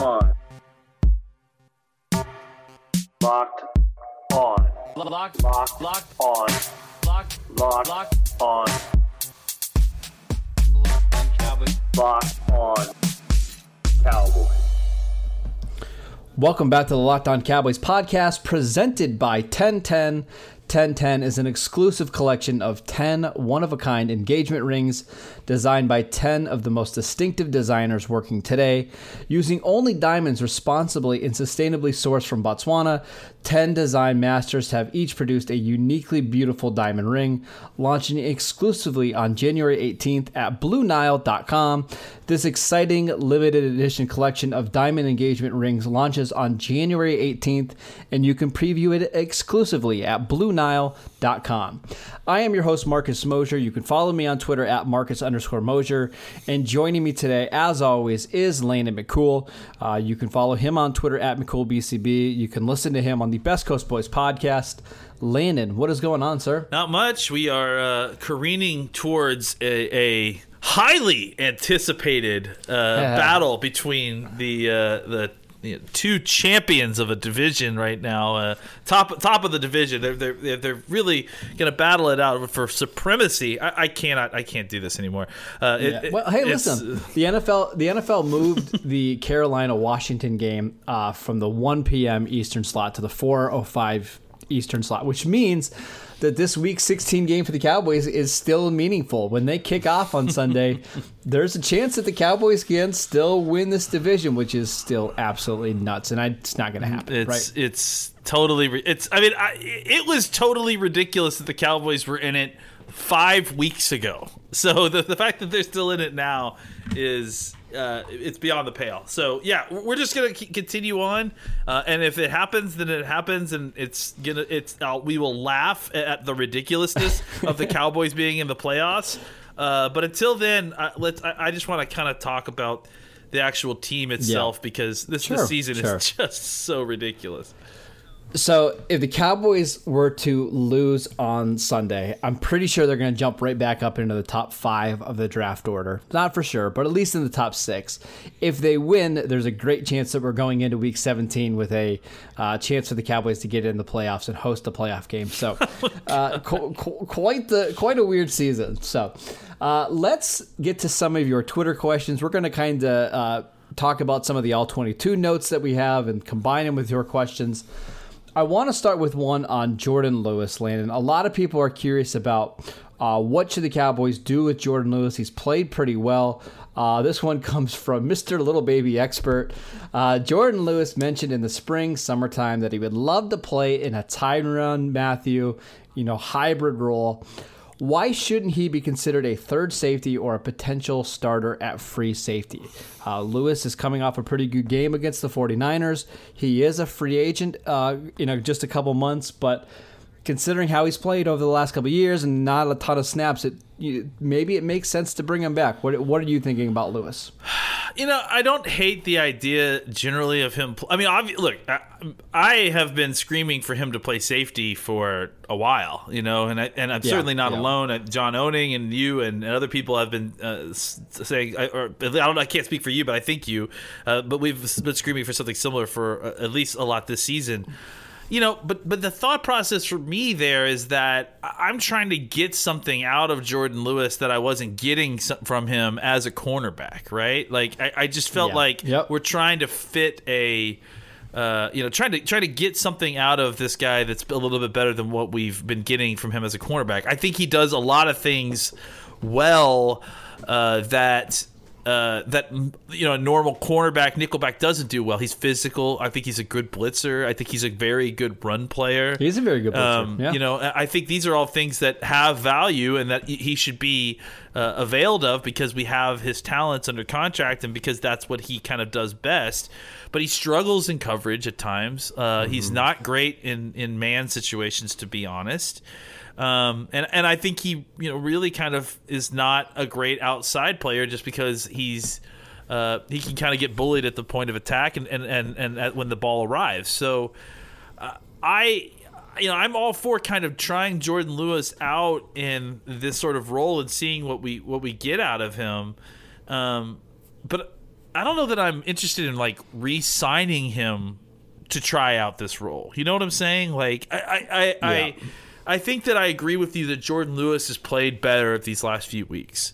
on. Locked on. Locked, Locked locked, on. locked, Locked locked. on. Locked on. Cowboys. Welcome back to the Locked On Cowboys podcast presented by 1010. 1010 is an exclusive collection of 10 one of a kind engagement rings designed by 10 of the most distinctive designers working today. Using only diamonds responsibly and sustainably sourced from Botswana, 10 design masters have each produced a uniquely beautiful diamond ring, launching exclusively on January 18th at BlueNile.com. This exciting limited edition collection of diamond engagement rings launches on January 18th, and you can preview it exclusively at BlueNile.com. I am your host, Marcus Mosher. You can follow me on Twitter at Marcus underscore Mosher. And joining me today, as always, is Landon McCool. Uh, you can follow him on Twitter at McCoolBCB. You can listen to him on the Best Coast Boys podcast. Landon, what is going on, sir? Not much. We are uh, careening towards a, a highly anticipated uh, battle between the uh, the you know, two champions of a division right now. Uh, top top of the division. They're they're they're really going to battle it out for supremacy. I, I cannot I can't do this anymore. Uh, it- Well, hey, listen. The NFL, the NFL moved the Carolina Washington game uh, from the 1 p.m. Eastern slot to the 4:05 Eastern slot, which means that this week's 16 game for the Cowboys is still meaningful. When they kick off on Sunday, there's a chance that the Cowboys can still win this division, which is still absolutely nuts, and I, it's not going to happen. It's right? it's totally it's. I mean, I, it was totally ridiculous that the Cowboys were in it five weeks ago. So the the fact that they're still in it now is uh, it's beyond the pale. So yeah, we're just gonna continue on, uh, and if it happens, then it happens, and it's gonna it's uh, we will laugh at the ridiculousness of the Cowboys being in the playoffs. Uh, but until then, uh, let's. I, I just want to kind of talk about the actual team itself because this, Sure, this season sure. is just so ridiculous. So if the Cowboys were to lose on Sunday, I'm pretty sure they're going to jump right back up into the top five of the draft order. Not for sure, but at least in the top six. If they win, there's a great chance that we're going into Week 17 with a uh, chance for the Cowboys to get in the playoffs and host a playoff game. So, uh, qu- qu- quite the quite a weird season. So, uh, let's get to some of your Twitter questions. We're going to kind of uh, talk about some of the all 22 notes that we have and combine them with your questions. I want to start with one on Jourdan Lewis, Landon. A lot of people are curious about uh, what should the Cowboys do with Jourdan Lewis. He's played pretty well. Uh, this one comes from Mr. Little Baby Expert. Uh, Jourdan Lewis mentioned in the spring, summertime that he would love to play in a Tyrann Mathieu, you know, hybrid role. Why shouldn't he be considered a third safety or a potential starter at free safety? Uh, Lewis is coming off a pretty good game against the 49ers. He is a free agent uh, in a, just a couple months, but considering how he's played over the last couple years and not a ton of snaps, it you, maybe it makes sense to bring him back. What, what are you thinking about Lewis? You know, I don't hate the idea generally of him. Pl- I mean, obvi- look, I, I have been screaming for him to play safety for a while, you know, and I, and I'm Yeah, certainly not yeah. alone. John Owning and you and other people have been uh, saying, I- or I don't, I can't speak for you, but I think you, uh, but we've been screaming for something similar for uh, at least a lot this season. You know, but but the thought process for me there is that I'm trying to get something out of Jourdan Lewis that I wasn't getting from him as a cornerback, right? Like I, I just felt Yeah. like Yep. we're trying to fit a. Uh, you know, trying to try to get something out of this guy that's a little bit better than what we've been getting from him as a cornerback. I think he does a lot of things well uh, that uh, that you know a normal cornerback nickelback doesn't do well. He's physical. I think he's a good blitzer. I think he's a very good run player. He's a very good blitzer. Um, yeah. You know, I I think these are all things that have value and that he should be uh, availed of because we have his talents under contract and because that's what he kind of does best. But he struggles in coverage at times. Uh, Mm-hmm. He's not great in in man situations, to be honest. Um, and and I think he you know really kind of is not a great outside player just because he's uh, he can kind of get bullied at the point of attack and and and, and at, when the ball arrives. So uh, I you know I'm all for kind of trying Jourdan Lewis out in this sort of role and seeing what we what we get out of him. Um, but I don't know that I'm interested in like re-signing him to try out this role. You know what I'm saying? Like I I I, I, I think that I agree with you that Jourdan Lewis has played better these last few weeks.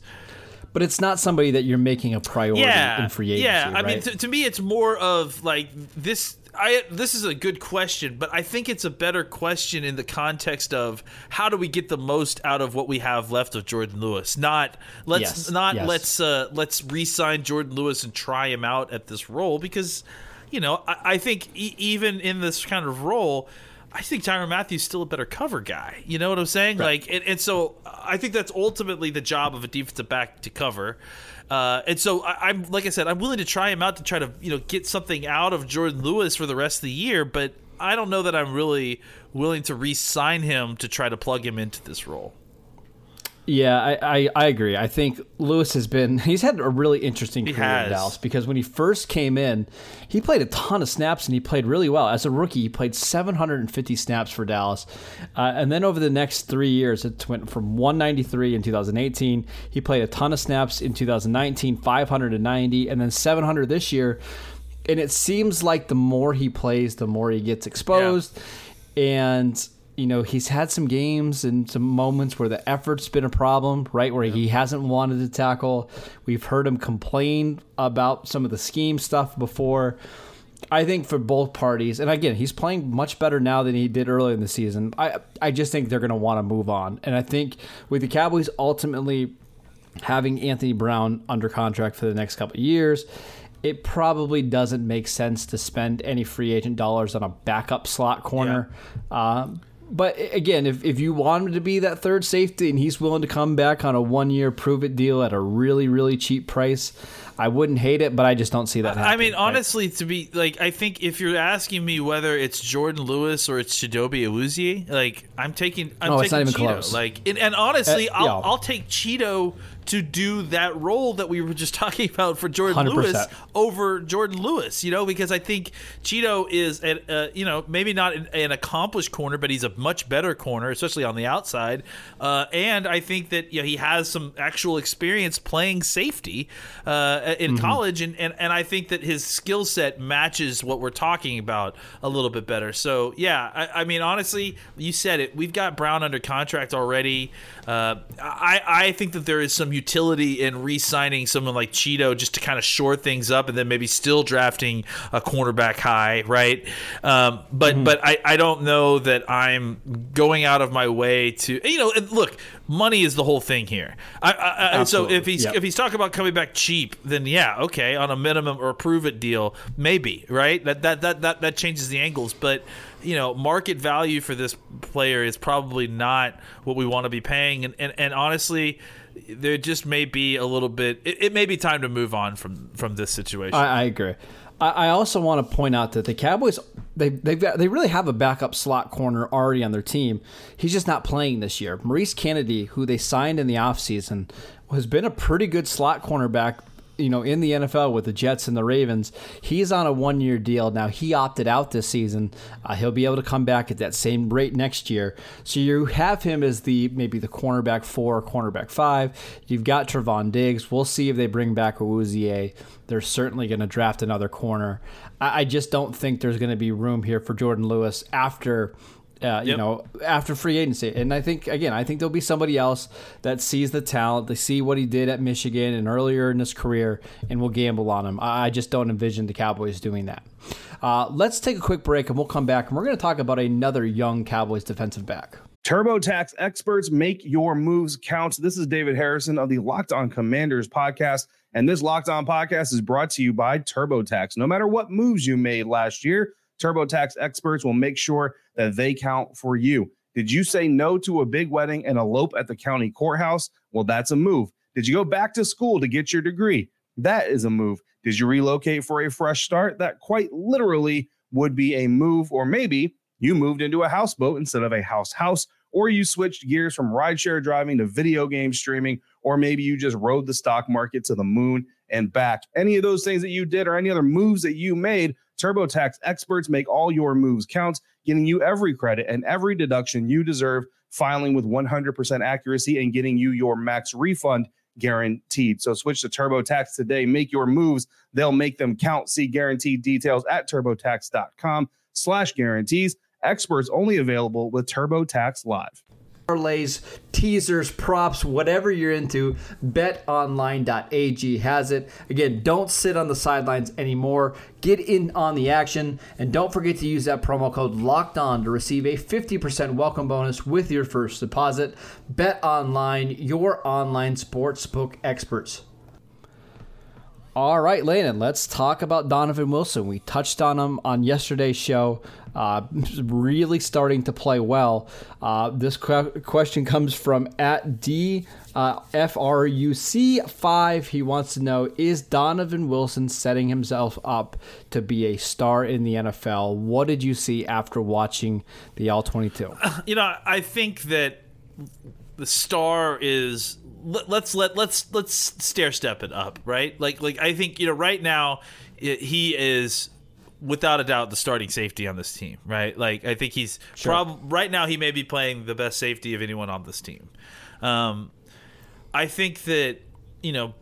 but it's not somebody that you're making a priority in free agency. Yeah, I mean, to, to me, it's more of like this. I this is a good question, but I think it's a better question in the context of how do we get the most out of what we have left of Jourdan Lewis? Not let's Yes, not yes. let's uh, let's re-sign Jourdan Lewis and try him out at this role because you know I, I think e- even in this kind of role. I think Tyrann Mathieu's still a better cover guy. You know what I'm saying? Like, and, and so I think that's ultimately the job of a defensive back to cover. Uh, and so I, I'm, like I said, I'm willing to try him out to try to you know get something out of Jourdan Lewis for the rest of the year. But I don't know that I'm really willing to re-sign him to try to plug him into this role. Yeah, I, I, I agree. I think Lewis has been he's had a really interesting He career has. in Dallas because when he first came in, he played a ton of snaps and he played really well. As a rookie, he played 750 snaps for Dallas. Uh, and then over the next three years, it went from 193 in 2018. He played a ton of snaps in 2019, 590, and then 700 this year. And it seems like the more he plays, the more he gets exposed. And you know, he's had some games and some moments where the effort's been a problem, right? Where he hasn't wanted to tackle. We've heard him complain about some of the scheme stuff before. I think for both parties, and again, he's playing much better now than he did earlier in the season. I I just think they're going to want to move on, and I think with the Cowboys ultimately having Anthony Brown under contract for the next couple of years, it probably doesn't make sense to spend any free agent dollars on a backup slot corner. Um, but again, if, if you want him to be that third safety and he's willing to come back on a one year prove it deal at a really, really cheap price, I wouldn't hate it, but I just don't see that happening. I mean, right? honestly, to be like, I think if you're asking me whether it's Jourdan Lewis or it's Chidobe Awuzie, like I'm taking, I'm Oh, taking it's not even Chido. close. Like, and, and honestly, Uh, I'll, yeah. I'll take Chido to do that role that we were just talking about for Jourdan 100%. Lewis over Jourdan Lewis. You know, because I think Chido is, a, uh, you know, maybe not an, an accomplished corner, but he's a much better corner, especially on the outside. Uh, and I think that you know, he has some actual experience playing safety uh, in Mm-hmm. college, and, and and I think that his skill set matches what we're talking about a little bit better. So yeah, I, I mean, honestly, you said it. We've got Brown under contract already. Uh, I I think that there is some utility in re-signing someone like Chido just to kind of shore things up, and then maybe still drafting a cornerback high, right? Um, but but I, I don't know that I'm going out of my way to you know look. Money is the whole thing here. I, I, I, so if he's Yep. if he's talking about coming back cheap, then yeah, okay, on a minimum or prove it deal, maybe, right? That that that that, that changes the angles, but you know, market value for this player is probably not what we want to be paying, and and, and honestly, there just may be a little bit. It, it may be time to move on from from this situation. I, I agree. I, also want to point out that the Cowboys they they've got, they really have a backup slot corner already on their team. He's just not playing this year. Maurice Canady, who they signed in the offseason, has been a pretty good slot cornerback you know, in the NFL with the Jets and the Ravens. He's on a one year deal. Now, he opted out this season. Uh, he'll be able to come back at that same rate next year. So you have him as the maybe the cornerback four, cornerback five. You've got Trevon Diggs. We'll see if they bring back Awuzie. They're certainly going to draft another corner. I, I just don't think there's going to be room here for Jourdan Lewis after uh, you Yep. know, after free agency. And I think again, I think there'll be somebody else that sees the talent, they see what he did at Michigan and earlier in his career, and will gamble on him. I I just don't envision the Cowboys doing that. Uh, let's take a quick break, and we'll come back, and we're going to talk about another young Cowboys defensive back. TurboTax experts make your moves count. This is David Harrison of the Locked On Commanders podcast. And this Locked On podcast is brought to you by TurboTax. No matter what moves you made last year, TurboTax experts will make sure that they count for you. Did you say no to a big wedding and elope at the county courthouse? Well, that's a move. Did you go back to school to get your degree? That is a move. Did you relocate for a fresh start? That quite literally would be a move. Or maybe you moved into a houseboat instead of a house house, or you switched gears from rideshare driving to video game streaming, or maybe you just rode the stock market to the moon and back. Any of those things that you did or any other moves that you made, TurboTax experts make all your moves count, getting you every credit and every deduction you deserve, filing with 100% accuracy and getting you your max refund guaranteed. So switch to TurboTax today. Make your moves. They'll make them count. See guaranteed details at turbotax.com slash guarantees. Experts only available with TurboTax Live. Parlays, teasers, props, whatever you're into, betonline.ag has it. Again, don't sit on the sidelines anymore. Get in on the action and don't forget to use that promo code locked on to receive a 50% welcome bonus with your first deposit. Bet online, your online sportsbook experts. All right, Landon, let's talk about Donovan Wilson. We touched on him on yesterday's show. Uh, really starting to play well. Uh, this que- question comes from at D uh, FRUC5. He wants to know Is Donovan Wilson setting himself up to be a star in the NFL? What did you see after watching the All 22? you know, I think that the star is let, let's let let's let's stair step it up, right? Like like I think you know right now i he is without a doubt the starting safety on this team, right? Like I think he's prob- right now he may be playing the best safety of anyone on this team. Um, I think that you know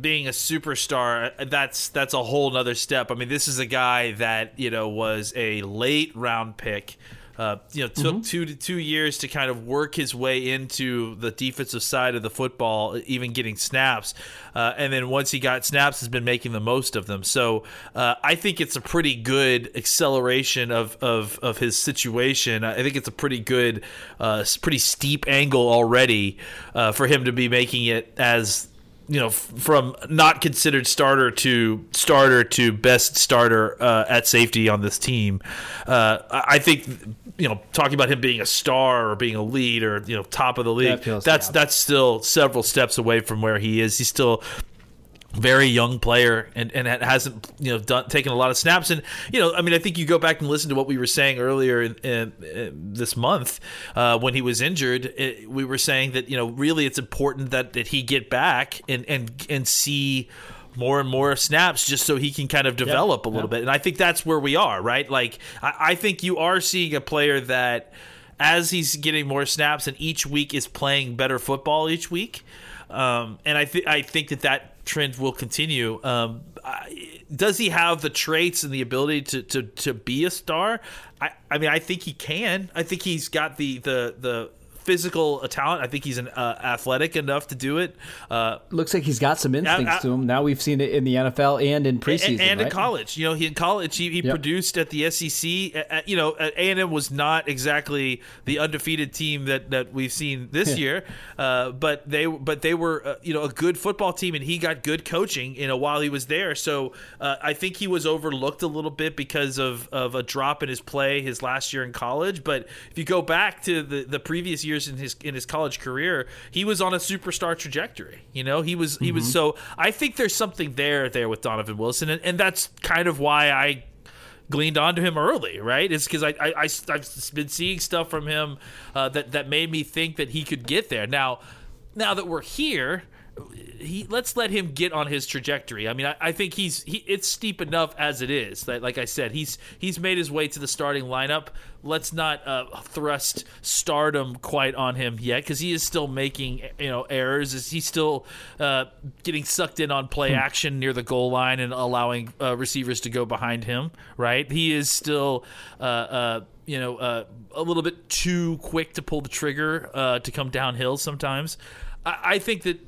being a superstar uh, that's that's a whole nother step. I mean, this is a guy that you know was a late round pick. Uh, you know, took two to two years to kind of work his way into the defensive side of the football, even getting snaps. Uh, and then once he got snaps, has been making the most of them. So uh, I think it's a pretty good acceleration of, of, of his situation. I think it's a pretty good, uh, pretty steep angle already uh, for him to be making it as you know, from not considered starter to starter to best starter uh, at safety on this team. Uh, I think, you know, talking about him being a star or being a lead or you know top of the league, That that's that's still several steps away from where he is. He's still very young player and, and hasn't you know done taken a lot of snaps. And you know I mean I think you go back and listen to what we were saying earlier in, in, in this month uh, when he was injured it, we were saying that you know really it's important that that he get back and and and see more and more snaps just so he can kind of develop a little bit. And I think that's where we are right? Like I, I think you are seeing a player that as he's getting more snaps and each week is playing better football each week um, and I think I think that that trend will continue. Um, does he have the traits and the ability to to, to be a star? I, I mean, I think he can. I think he's got the the the physical talent. I think he's an uh, athletic enough to do it. Uh, Looks like he's got some instincts I- to him. Now we've seen it in the NFL and in preseason. and, and in college. You know, he in college he, he Yep. produced at the SEC. Uh, you know, A and M was not exactly the undefeated team that, that we've seen this year, uh, but they but they were uh, you know a good football team, and he got good coaching. You know, while he was there, so uh, I think he was overlooked a little bit because of of a drop in his play his last year in college. But if you go back to the, the previous years in his in his college career, he was on a superstar trajectory. You know, he was he was so. I think there's something there there with Donovan Wilson, and, and that's kind of why I gleaned onto him early, right? It's because I, I, I have been seeing stuff from him uh, that that made me think that he could get there. Now, now that we're here, he let's let him get on his trajectory. I mean, I, I think he's he, it's steep enough as it is. That, like I said, he's he's made his way to the starting lineup. Let's not uh, thrust stardom quite on him yet, because he is still making you know errors. Is he still uh, getting sucked in on play action near the goal line and allowing uh, receivers to go behind him? Right, he is still. Uh, uh, you know, uh, a little bit too quick to pull the trigger uh, to come downhill sometimes. I, I think that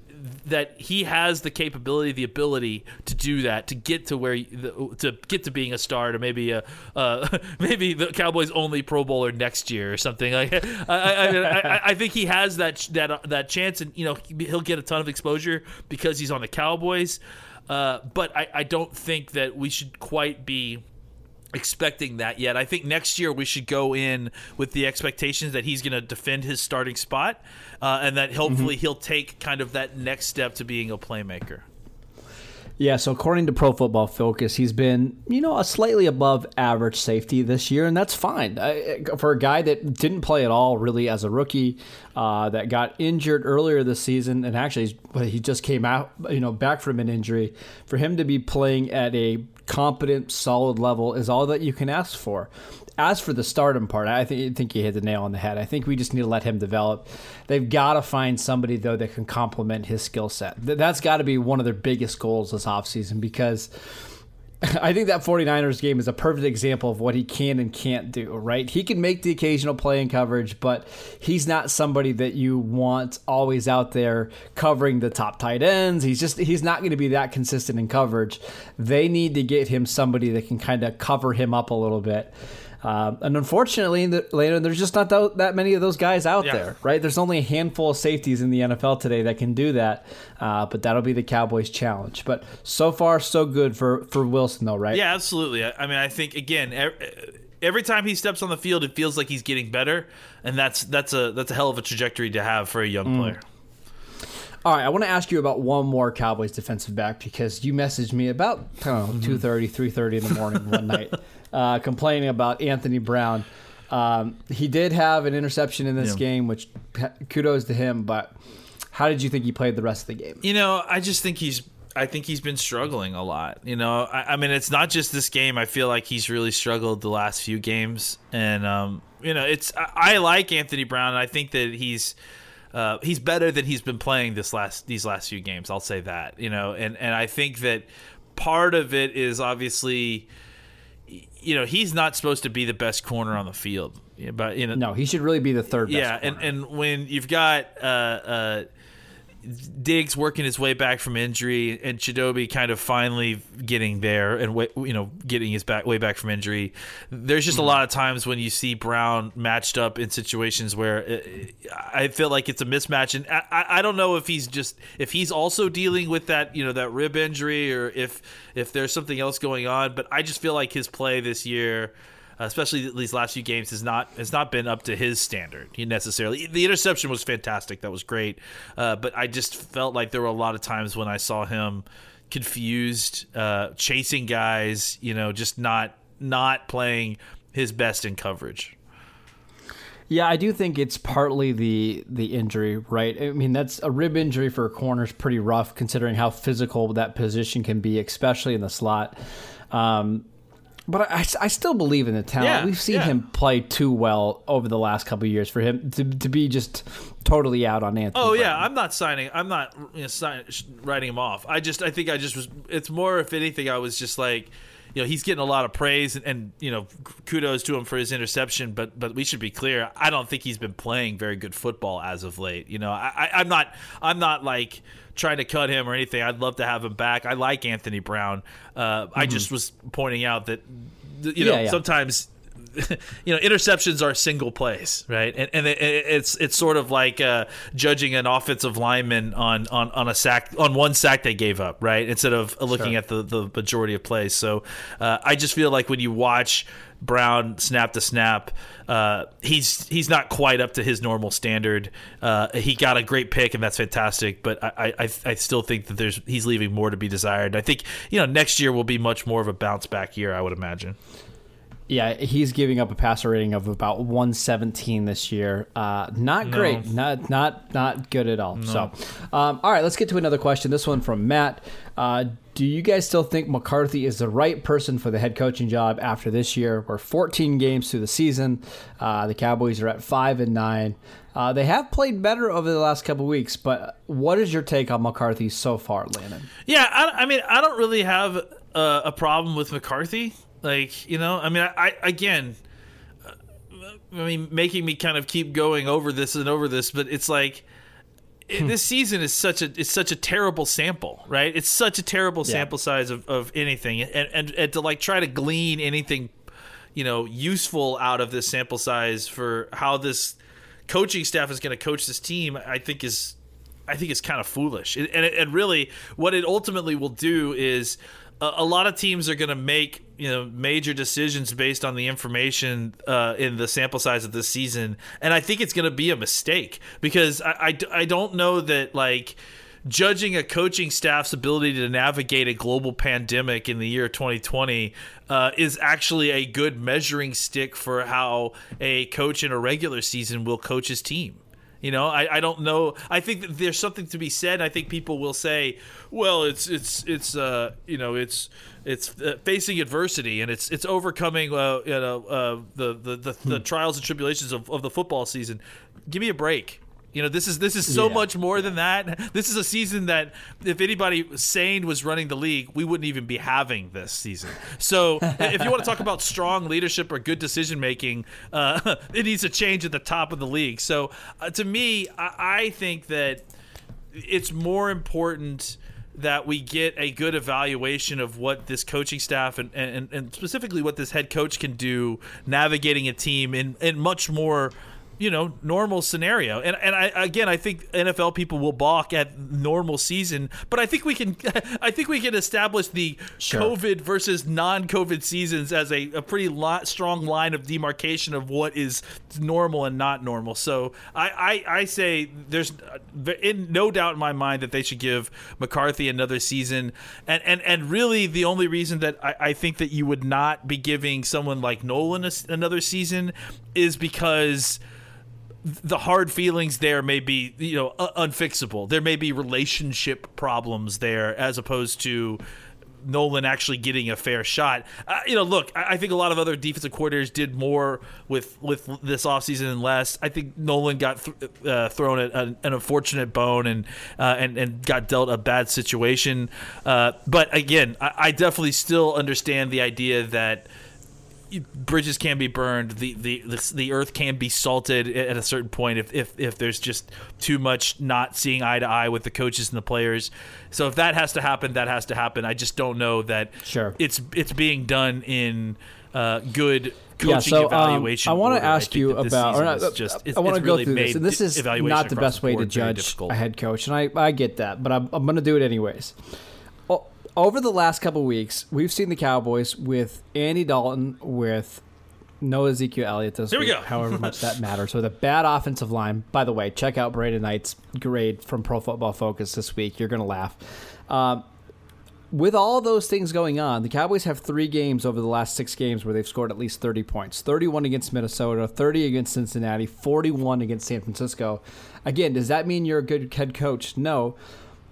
that he has the capability, the ability to do that, to get to where to get to being a star, to maybe a uh, maybe the Cowboys' only Pro Bowler next year or something. Like I, I, I, I think he has that that that chance, and you know he'll get a ton of exposure because he's on the Cowboys. Uh, but I, I don't think that we should quite be expecting that yet. I think next year we should go in with the expectations that he's going to defend his starting spot, uh, and that hopefully Mm-hmm. he'll take kind of that next step to being a playmaker. Yeah, so according to Pro Football Focus, he's been, you know, a slightly above average safety this year, and that's fine. I, for a guy that didn't play at all really as a rookie, uh, that got injured earlier this season, and actually he just came out, you know, back from an injury, for him to be playing at a competent, solid level is all that you can ask for. As for the stardom part, I think, think you hit the nail on the head. I think we just need to let him develop. They've got to find somebody, though, that can complement his skill set. Th- That's got to be one of their biggest goals this offseason because I think that 49ers game is a perfect example of what he can and can't do, right? He can make the occasional play in coverage, but he's not somebody that you want always out there covering the top tight ends. He's just he's not going to be that consistent in coverage. They need to get him somebody that can kind of cover him up a little bit. Um, and unfortunately, the, later there's just not that many of those guys out Yeah. there, right? There's only a handful of safeties in the NFL today that can do that, uh, but that'll be the Cowboys' challenge. But so far, so good for for Wilson, though, right? Yeah, absolutely. I I mean, I think again, ev- every time he steps on the field, it feels like he's getting better, and that's that's a that's a hell of a trajectory to have for a young Mm. player. All right, I want to ask you about one more Cowboys defensive back because you messaged me about I don't 2.30, 3.30 in the morning one night uh, complaining about Anthony Brown. Um, he did have an interception in this Yeah. game, which kudos to him, but how did you think he played the rest of the game? You know, I just think he's. I think he's been struggling a lot. You know, I, I mean, it's not just this game. I feel like he's really struggled the last few games, and um, you know, it's. I, I like Anthony Brown, and I think that he's. Uh, he's better than he's been playing this last these last few games. I'll say that. You know, and and I think that part of it is obviously, you know, he's not supposed to be the best corner on the field. But you know, No, he should really be the third best. yeah, and, and when you've got uh, uh, Diggs working his way back from injury and Chidobe kind of finally getting there and you know getting his back way back from injury, there's just a mm-hmm. lot of times when you see Brown matched up in situations where it, I feel like it's a mismatch, and I, I- I don't know if he's just if he's also dealing with that you know that rib injury or if if there's something else going on, but I just feel like his play this year especially these last few games, has not has not been up to his standard necessarily. The interception was fantastic, that was great, uh, but I just felt like there were a lot of times when I saw him confused, uh, chasing guys, you know, just not not playing his best in coverage. Yeah, I do think it's partly the the injury, right? I mean, that's a rib injury for a corner is pretty rough considering how physical that position can be, especially in the slot. Um, but I, I still believe in the talent. Yeah, We've seen yeah. him play too well over the last couple of years for him to, to be just totally out on Anthony. Oh yeah, I'm not signing. I'm not you know, sign, writing him off. I just, I think I just was. It's more, if anything, I was just like, you know, he's getting a lot of praise and, and you know, kudos to him for his interception. But but we should be clear. I don't think he's been playing very good football as of late. You know, I, I, I'm not. I'm not like trying to cut him or anything. I'd love to have him back. I like Anthony Brown. Uh, I just was pointing out that you know Yeah, yeah. sometimes you know interceptions are single plays right? And, and it, it- it's it's sort of like uh, judging an offensive lineman on, on on a sack on one sack they gave up right? Instead of looking at the the majority of plays. So uh, I just feel like when you watch Brown snap to snap uh, he's he's not quite up to his normal standard. Uh, he got a great pick and that's fantastic but I, I I still think that there's he's leaving more to be desired. I think you know next year will be much more of a bounce back year I would imagine Yeah, he's giving up a passer rating of about 117 this year. Uh, not great. Not not not good at all. So, um, all right, let's get to another question. This one from Matt. Uh, do you guys still think McCarthy is the right person for the head coaching job after this year? We're 14 games through the season. Uh, the Cowboys are at five and nine. Uh, they have played better over the last couple weeks, but what is your take on McCarthy so far, Landon? Yeah, I, I mean, I don't really have a problem with McCarthy. Like, you know, I mean, I, I again, uh, I mean, making me kind of keep going over this and over this, but it's like it, this season is such a it's such a terrible sample, right? It's such a terrible sample size of, of anything, and, and and to like try to glean anything, you know, useful out of this sample size for how this coaching staff is going to coach this team, I think is I think it's kind of foolish. And, and, and really, what it ultimately will do is a, a lot of teams are going to make you know major decisions based on the information uh, in the sample size of this season, and I think it's going to be a mistake because I, I, I don't know that like judging a coaching staff's ability to navigate a global pandemic in the year 2020 uh, is actually a good measuring stick for how a coach in a regular season will coach his team. You know, I, I don't know. I think that there's something to be said. I think people will say, well, it's it's it's uh you know it's it's uh, facing adversity and it's it's overcoming uh you know uh the the the, the trials and tribulations of, of the football season. Give me a break. You know, this is this is so Yeah. much more than that. This is a season that if anybody sane was running the league, we wouldn't even be having this season. So, if you want to talk about strong leadership or good decision making, uh, it needs to change at the top of the league. So, uh, to me, I, I think that it's more important that we get a good evaluation of what this coaching staff and, and, and specifically what this head coach can do navigating a team in, in much more you know normal scenario. And and I again I think NFL people will balk at normal season but I think we can I think we can establish the Sure. COVID versus non-COVID seasons as a, a pretty lot, strong line of demarcation of what is normal and not normal. So I I, I say there's uh, in no doubt in my mind that they should give McCarthy another season. And and and really the only reason that I, I think that you would not be giving someone like Nolan a another season is because the hard feelings there may be you know unfixable. There may be relationship problems there as opposed to Nolan actually getting a fair shot. Uh, you know, look, I, I think a lot of other defensive coordinators did more with with this offseason than less. I think Nolan got th- uh, thrown a, an, an unfortunate bone and uh, and and got dealt a bad situation. Uh, but again, I, I definitely still understand the idea that bridges can be burned the, the the the earth can be salted at a certain point if if if there's just too much not seeing eye to eye with the coaches and the players so if that has to happen that has to happen i just don't know that Sure. it's it's being done in uh, good coaching yeah, so um, evaluation I want to ask you about. Or not, is just, it's, I want to go really through this, and this is not the best way to judge a head coach, and I, I get that, but I'm, I'm going to do it anyways. Over the last couple weeks, we've seen the Cowboys with Andy Dalton, with no Ezekiel Elliott this Here we week, go. however much that matters. So the bad offensive line. By the way, check out Brandon Knight's grade from Pro Football Focus this week. You're going to laugh. Um, with all those things going on, the Cowboys have three games over the last six games where they've scored at least 30 points 31 against Minnesota, 30 against Cincinnati, 41 against San Francisco. Again, does that mean you're a good head coach? No.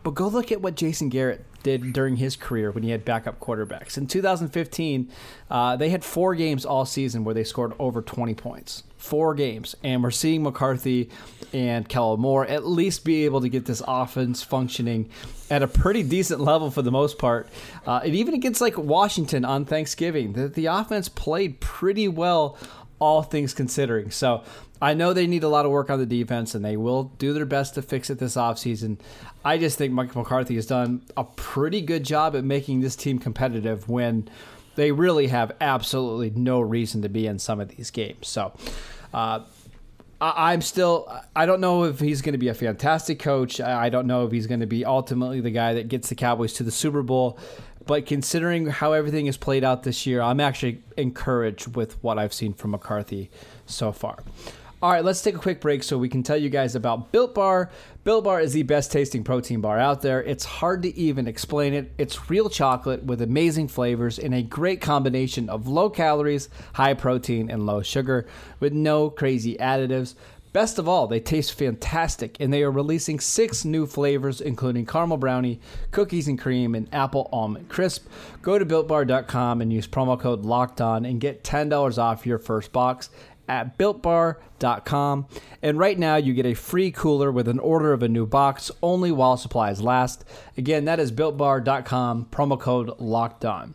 But go look at what Jason Garrett did during his career when he had backup quarterbacks. In 2015, uh, they had four games all season where they scored over 20 points. Four games. And we're seeing McCarthy and Kellen Moore at least be able to get this offense functioning at a pretty decent level for the most part. Uh, and even against like Washington on Thanksgiving, the, the offense played pretty well, all things considering. So I know they need a lot of work on the defense, and they will do their best to fix it this offseason. I just think Mike McCarthy has done a pretty good job at making this team competitive when they really have absolutely no reason to be in some of these games. So, uh, I- I'm still. I don't know if he's going to be a fantastic coach. I I don't know if he's going to be ultimately the guy that gets the Cowboys to the Super Bowl. But considering how everything has played out this year, I'm actually encouraged with what I've seen from McCarthy so far. All right, let's take a quick break so we can tell you guys about Built Bar. Built Bar is the best tasting protein bar out there. It's hard to even explain it. It's real chocolate with amazing flavors and a great combination of low calories, high protein, and low sugar with no crazy additives. Best of all, they taste fantastic, and they are releasing six new flavors, including caramel brownie, cookies and cream, and apple almond crisp. Go to builtbar.com and use promo code locked on and get $10 off your first box at builtbar.com. And right now, you get a free cooler with an order of a new box only while supplies last. Again, that is builtbar.com, promo code locked on.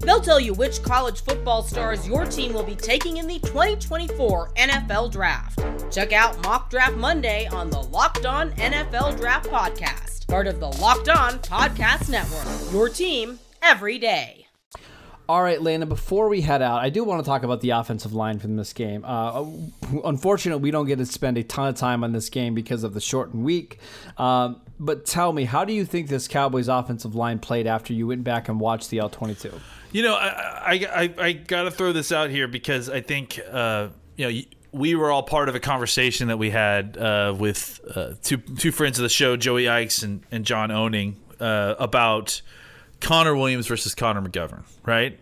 They'll tell you which college football stars your team will be taking in the 2024 NFL Draft. Check out Mock Draft Monday on the Locked On NFL Draft Podcast, part of the Locked On Podcast Network. Your team every day. All right, Landon, before we head out, I do want to talk about the offensive line from this game. Uh, unfortunately, we don't get to spend a ton of time on this game because of the shortened week. Um, but tell me, how do you think this Cowboys offensive line played after you went back and watched the All 22? You know, I I, I, I got to throw this out here because I think uh, you know we were all part of a conversation that we had uh, with uh, two two friends of the show, Joey Ickes and, and John Owning, uh, about Connor Williams versus Connor McGovern, right?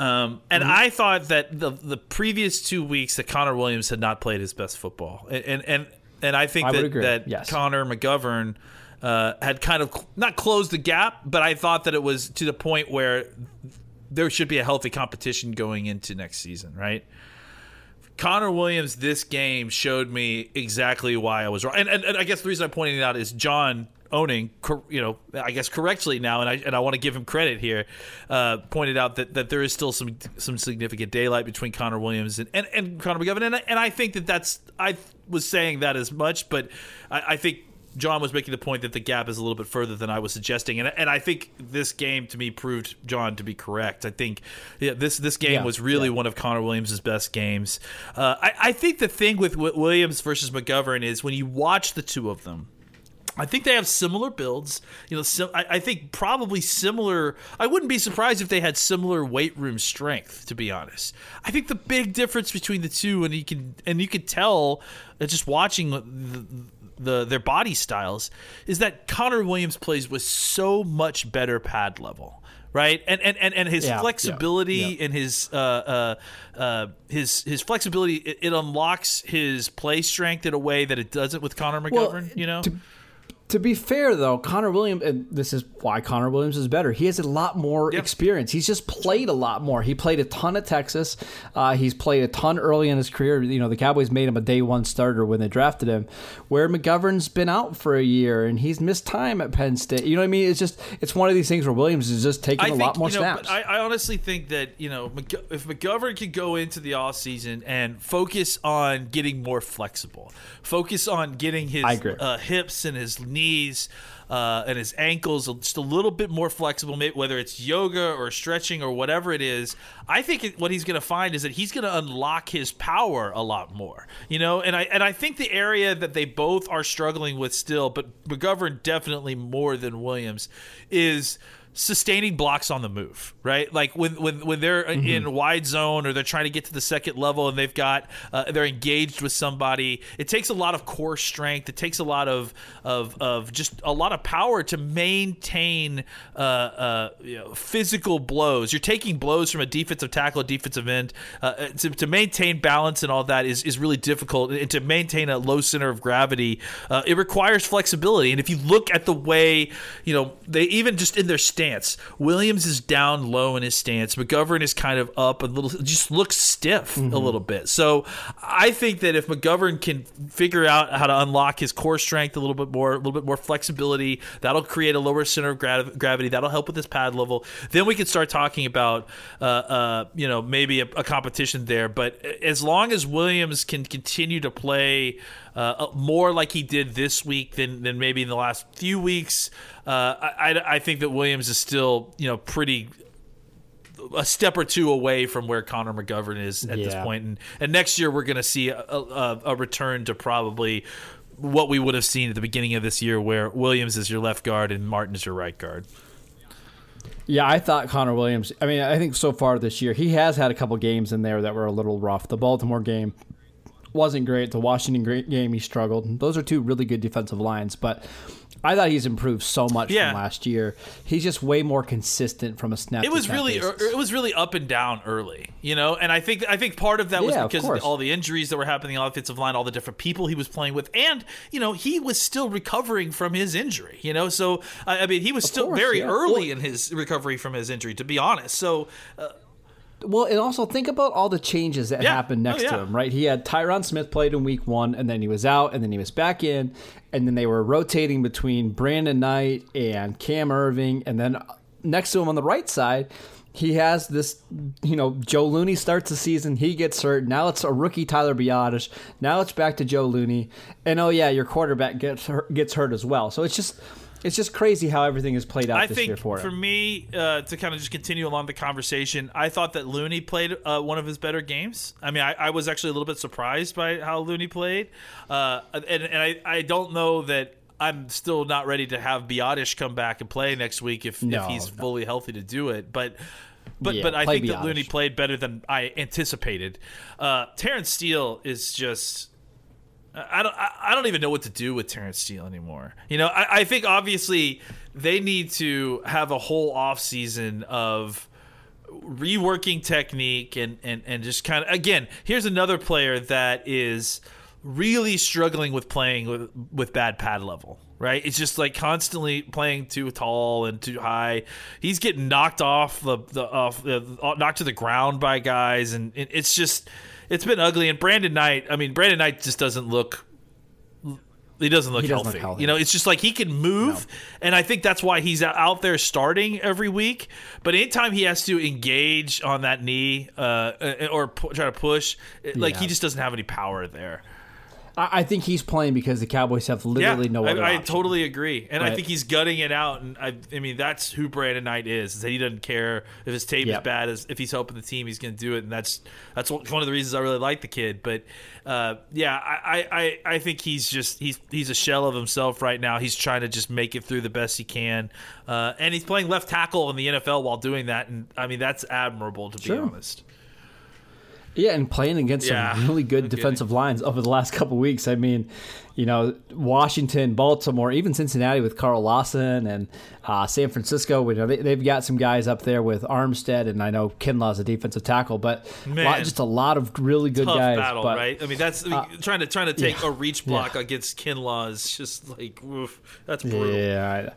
Um, and mm-hmm. I thought that the the previous two weeks that Connor Williams had not played his best football, and and and, and I think I that that yes. Connor McGovern. Uh, had kind of cl- not closed the gap, but I thought that it was to the point where there should be a healthy competition going into next season, right? Connor Williams this game showed me exactly why I was wrong, and, and, and I guess the reason I'm pointing it out is John Owning, you know, I guess correctly now, and I and I want to give him credit here. Uh, pointed out that, that there is still some some significant daylight between Connor Williams and and, and Connor McGovern, and and I think that that's I was saying that as much, but I, I think John was making the point that the gap is a little bit further than I was suggesting, and and I think this game to me proved John to be correct. I think yeah, this this game yeah, was really yeah. one of Connor Williams' best games. Uh, I, I think the thing with Williams versus McGovern is when you watch the two of them. I think they have similar builds. You know, sim- I, I, think probably similar. I wouldn't be surprised if they had similar weight room strength. To be honest, I think the big difference between the two, and you can and you can tell uh, just watching the, the their body styles is that Connor Williams plays with so much better pad level right? And and and, and his yeah, flexibility yeah, yeah. and his uh, uh, uh, his his flexibility it, it, unlocks his play strength in a way that it doesn't with Connor McGovern. Well, you know. To, to be fair, though, Connor Williams, and this is why Connor Williams is better. He has a lot more yep. experience. He's just played a lot more. He played a ton at Texas. Uh, he's played a ton early in his career. You know, the Cowboys made him a day one starter when they drafted him. Where McGovern's been out for a year and he's missed time at Penn State. You know what I mean? It's just it's one of these things where Williams is just taking I a think, lot more you know, snaps. I, I, honestly think that you know if McGovern could go into the off season and focus on getting more flexible, focus on getting his uh, hips and his knees uh, and his ankles just a little bit more flexible, whether it's yoga or stretching or whatever it is. I think what he's going to find is that he's going to unlock his power a lot more, you know. And I and I think the area that they both are struggling with still, but McGovern definitely more than Williams, is sustaining blocks on the move, right? Like when when when they're mm-hmm. in wide zone or they're trying to get to the second level and they've got uh, they're engaged with somebody. It takes a lot of core strength. It takes a lot of of of just a lot of power to maintain uh, uh, you know, physical blows. You're taking blows from a defensive tackle, a defensive end. Uh, uh, to, to maintain balance and all that is is really difficult. And to maintain a low center of gravity, uh, it requires flexibility. And if you look at the way you know they even just in their stand stance. Williams is down low in his stance. McGovern is kind of up a little, just looks stiff mm-hmm. a little bit. So I think that if McGovern can figure out how to unlock his core strength a little bit more, a little bit more flexibility, that'll create a lower center of gra- gravity. That'll help with his pad level. Then we can start talking about, uh, uh, you know, maybe a, a competition there. But as long as Williams can continue to play uh, more like he did this week than, than maybe in the last few weeks. Uh, I, I think that Williams is still, you know, pretty a step or two away from where Connor McGovern is at this point. And, and next year we're going to see a, a, a return to probably what we would have seen at the beginning of this year, where Williams is your left guard and Martin is your right guard. Yeah, I thought Connor Williams. I mean, I think so far this year he has had a couple games in there that were a little rough. The Baltimore game wasn't great. The Washington game he struggled. Those are two really good defensive lines, but I thought he's improved so much Yeah. from last year. He's just way more consistent from a snap. It was really basis. it was really up and down early, you know, and I think I think part of that was Yeah, of because all the injuries that were happening on the offensive line, all the different people he was playing with, and you know he was still recovering from his injury, you know. So I mean, he was still course, very yeah. early Well- in his recovery from his injury, to be honest. So uh, Well, and also think about all the changes that Yeah. happened Oh, next to him, right? He had Tyron Smith played in week one, and then he was out, and then he was back in, and then they were rotating between Brandon Knight and Cam Erving, and then next to him on the right side, he has this, you know, Joe Looney starts the season, he gets hurt. Now it's a rookie Tyler Biadasz. Now it's back to Joe Looney, and oh yeah, your quarterback gets hurt, gets hurt as well. So it's just. It's just crazy how everything is played out I this think year for for me uh, to kind of just continue along the conversation, I thought that Looney played uh, one of his better games. I mean, I, I was actually a little bit surprised by how Looney played, uh, and, and I, I don't know that I'm still not ready to have Biadasz come back and play next week if, No, if he's no. fully healthy to do it, but. But, Yeah, but I think that Biadasz. Looney played better than I anticipated. Uh, Terrence Steele is just I don't. I don't even know what to do with Terrence Steele anymore. You know, I, I think obviously they need to have a whole off season of reworking technique and and and just kind of again. Here's another player that is really struggling with playing with with bad pad level. Right, it's just like constantly playing too tall and too high. He's getting knocked off the the off the, knocked to the ground by guys, and it, it's just it's been ugly. And Brandon Knight, I mean, Brandon Knight just doesn't look he doesn't look, He doesn't healthy. look healthy. You know, it's just like he can move, and I think that's why he's out there starting every week. But anytime he has to engage on that knee uh, or pu- try to push, it- like he just doesn't have any power there. I, I think he's playing because the Cowboys have literally yeah, no other I, I totally agree, and I think he's gutting it out. And I, I mean, that's who Brandon Knight is. Is that he doesn't care if his tape is bad. As if he's helping the team, he's going to do it, and that's that's one of the reasons I really like the kid. But uh, yeah, I, I, I- I think he's just he's he's a shell of himself right now. He's trying to just make it through the best he can, uh, and he's playing left tackle in the NFL while doing that. And I mean, that's admirable to Sure. be honest. Yeah, and playing against Yeah, some really good no defensive lines over the last couple weeks. I mean, you know, Washington, Baltimore, even Cincinnati with Carl Lawson and uh, San Francisco. You know, they, they've got some guys up there with Armstead, and I know Kinlaw's a defensive tackle, but a lot- just a lot of really good Tough guys. battle, but, uh, right? I mean, that's I mean, trying to trying to take yeah. a reach block against Kinlaw is just like oof, that's brutal. Yeah.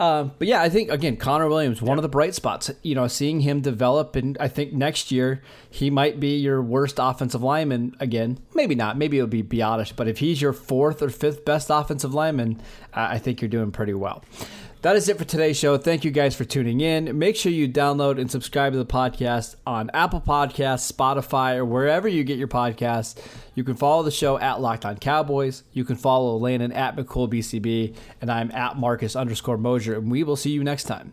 Um, but yeah, I think again, Connor Williams, one of the bright spots. You know, seeing him develop, and I think next year he might be your worst offensive lineman again. Maybe not. Maybe it'll be Biadasz. But if he's your fourth or fifth best offensive lineman, uh, I think you're doing pretty well. That is it for today's show. Thank you guys for tuning in. Make sure you download and subscribe to the podcast on Apple Podcasts, Spotify, or wherever you get your podcasts. You can follow the show at Locked On Cowboys. You can follow Landon at McCoolBCB, and I'm at Marcus underscore Mosher, and we will see you next time.